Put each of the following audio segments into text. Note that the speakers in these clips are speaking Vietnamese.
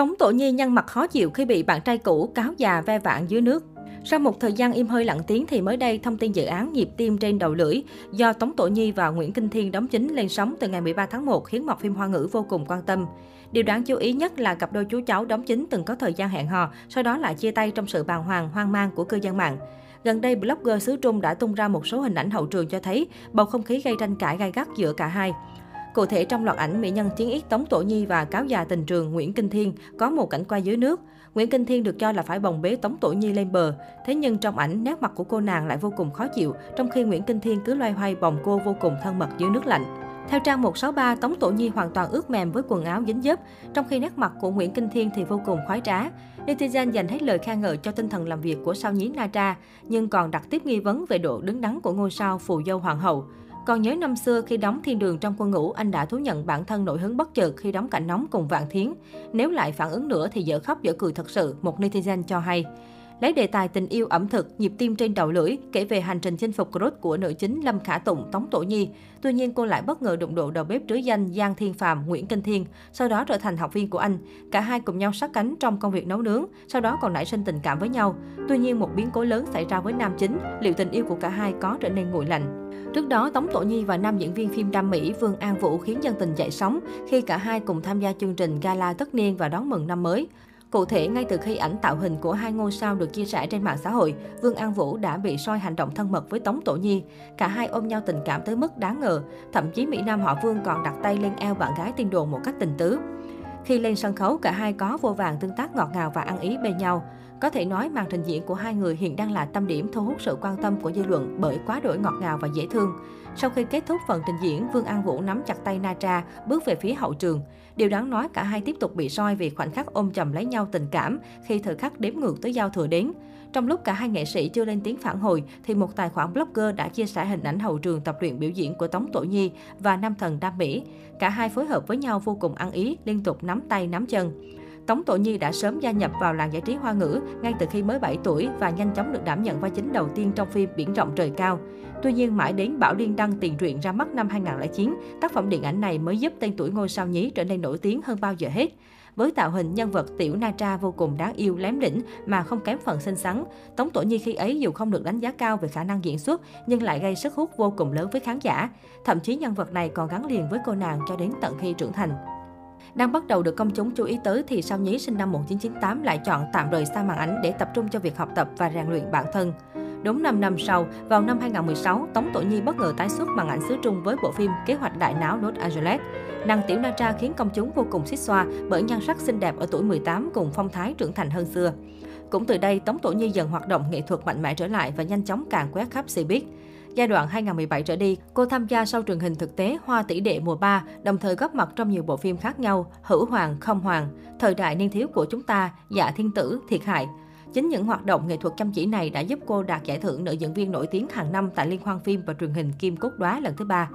Tống Tổ Nhi nhăn mặt khó chịu khi bị bạn trai cũ cáo già ve vãn dưới nước. Sau một thời gian im hơi lặng tiếng thì mới đây thông tin dự án Nhịp tim trên đầu lưỡi do Tống Tổ Nhi và Nguyễn Kinh Thiên đóng chính lên sóng từ ngày 13 tháng 1 khiến mọc phim Hoa ngữ vô cùng quan tâm. Điều đáng chú ý nhất là cặp đôi chú cháu đóng chính từng có thời gian hẹn hò, sau đó lại chia tay trong sự bàng hoàng, hoang mang của cư dân mạng. Gần đây, blogger xứ Trung đã tung ra một số hình ảnh hậu trường cho thấy bầu không khí gây tranh cãi gai gắt giữa cả hai. Cụ thể trong loạt ảnh mỹ nhân chiến yết Tống Tổ Nhi và cáo già tình trường Nguyễn Kinh Thiên có một cảnh quay dưới nước. Nguyễn Kinh Thiên được cho là phải bồng bế Tống Tổ Nhi lên bờ. Thế nhưng trong ảnh, nét mặt của cô nàng lại vô cùng khó chịu, trong khi Nguyễn Kinh Thiên cứ loay hoay bồng cô vô cùng thân mật dưới nước lạnh. Theo trang 163, Tống Tổ Nhi hoàn toàn ướt mềm với quần áo dính dấp, trong khi nét mặt của Nguyễn Kinh Thiên thì vô cùng khoái trá. Netizen dành hết lời khen ngợi cho tinh thần làm việc của sao nhí Na Tra, nhưng còn đặt tiếp nghi vấn về độ đứng đắn của ngôi sao phù dâu hoàng hậu. Còn nhớ năm xưa khi đóng Thiên Đường trong quân ngũ, anh đã thú nhận bản thân nổi hứng bất chợt khi đóng cảnh nóng cùng Vạn Thiến. Nếu lại phản ứng nữa thì dở khóc dở cười thật sự, một netizen cho hay. Lấy đề tài tình yêu ẩm thực, nhịp tim trên đầu lưỡi, kể về hành trình chinh phục crush của nữ chính Lâm Khả Tụng, Tống Tổ Nhi. Tuy nhiên cô lại bất ngờ đụng độ đầu bếp trứ danh Giang Thiên Phạm, Nguyễn Kinh Thiên, sau đó trở thành học viên của anh. Cả hai cùng nhau sát cánh trong công việc nấu nướng, sau đó còn nảy sinh tình cảm với nhau. Tuy nhiên một biến cố lớn xảy ra với nam chính, liệu tình yêu của cả hai có trở nên nguội lạnh? Trước đó, Tống Tổ Nhi và nam diễn viên phim đam mỹ Vương An Vũ khiến dân tình dậy sóng khi cả hai cùng tham gia chương trình gala tất niên và đón mừng năm mới. Cụ thể, ngay từ khi ảnh tạo hình của hai ngôi sao được chia sẻ trên mạng xã hội, Vương An Vũ đã bị soi hành động thân mật với Tống Tổ Nhi. Cả hai ôm nhau tình cảm tới mức đáng ngờ. Thậm chí Mỹ Nam họ Vương còn đặt tay lên eo bạn gái tin đồn một cách tình tứ. Khi lên sân khấu, cả hai có vô vàng tương tác ngọt ngào và ăn ý bên nhau. Có thể nói màn trình diễn của hai người hiện đang là tâm điểm thu hút sự quan tâm của dư luận bởi quá đổi ngọt ngào và dễ thương. Sau khi kết thúc phần trình diễn, Vương An Vũ nắm chặt tay Na Tra, bước về phía hậu trường. Điều đáng nói cả hai tiếp tục bị soi vì khoảnh khắc ôm chầm lấy nhau tình cảm khi thời khắc đếm ngược tới giao thừa đến. Trong lúc cả hai nghệ sĩ chưa lên tiếng phản hồi, thì một tài khoản blogger đã chia sẻ hình ảnh hậu trường tập luyện biểu diễn của Tống Tổ Nhi và Nam Thần Đam Mỹ. Cả hai phối hợp với nhau vô cùng ăn ý, liên tục nắm tay nắm chân. Tống Tổ Nhi đã sớm gia nhập vào làng giải trí hoa ngữ ngay từ khi mới 7 tuổi và nhanh chóng được đảm nhận vai chính đầu tiên trong phim Biển rộng trời cao. Tuy nhiên, mãi đến Bảo Liên đăng tiền truyện ra mắt năm 2009, tác phẩm điện ảnh này mới giúp tên tuổi ngôi sao nhí trở nên nổi tiếng hơn bao giờ hết. Với tạo hình nhân vật tiểu Na Tra vô cùng đáng yêu, lém đỉnh mà không kém phần xinh xắn, Tống Tổ Nhi khi ấy dù không được đánh giá cao về khả năng diễn xuất nhưng lại gây sức hút vô cùng lớn với khán giả. Thậm chí nhân vật này còn gắn liền với cô nàng cho đến tận khi trưởng thành. Đang bắt đầu được công chúng chú ý tới thì sao nhí sinh năm 1998 lại chọn tạm rời xa màn ảnh để tập trung cho việc học tập và rèn luyện bản thân. Đúng 5 năm sau, vào năm 2016, Tống Tổ Nhi bất ngờ tái xuất màn ảnh xứ Trung với bộ phim Kế hoạch đại náo Los Angeles. Nàng tiểu Na Tra khiến công chúng vô cùng xích xoa bởi nhan sắc xinh đẹp ở tuổi 18 cùng phong thái trưởng thành hơn xưa. Cũng từ đây, Tống Tổ Nhi dần hoạt động nghệ thuật mạnh mẽ trở lại và nhanh chóng càng quét khắp xe showbiz. Giai đoạn 2017 trở đi, cô tham gia sau truyền hình thực tế Hoa tỷ đệ mùa 3, đồng thời góp mặt trong nhiều bộ phim khác nhau, Hữu Hoàng, Không Hoàng, Thời đại niên thiếu của chúng ta, Dạ Thiên Tử, Thiệt Hại. Chính những hoạt động nghệ thuật chăm chỉ này đã giúp cô đạt giải thưởng nữ diễn viên nổi tiếng hàng năm tại Liên hoan phim và truyền hình Kim Cốt Đóa lần thứ ba.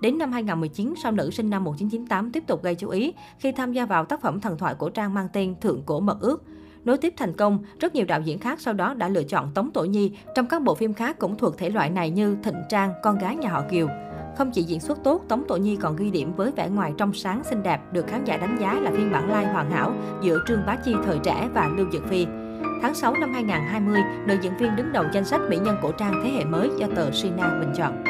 Đến năm 2019, sau nữ sinh năm 1998 tiếp tục gây chú ý khi tham gia vào tác phẩm thần thoại cổ trang mang tên Thượng Cổ Mật Ước. Nối tiếp thành công, rất nhiều đạo diễn khác sau đó đã lựa chọn Tống Tổ Nhi trong các bộ phim khác cũng thuộc thể loại này như Thịnh Trang, Con gái nhà họ Kiều. Không chỉ diễn xuất tốt, Tống Tổ Nhi còn ghi điểm với vẻ ngoài trong sáng xinh đẹp, được khán giả đánh giá là phiên bản lai hoàn hảo giữa Trương Bá Chi thời trẻ và Lưu Dực Phi. Tháng 6 năm 2020, nữ diễn viên đứng đầu danh sách mỹ nhân cổ trang thế hệ mới do tờ Sina bình chọn.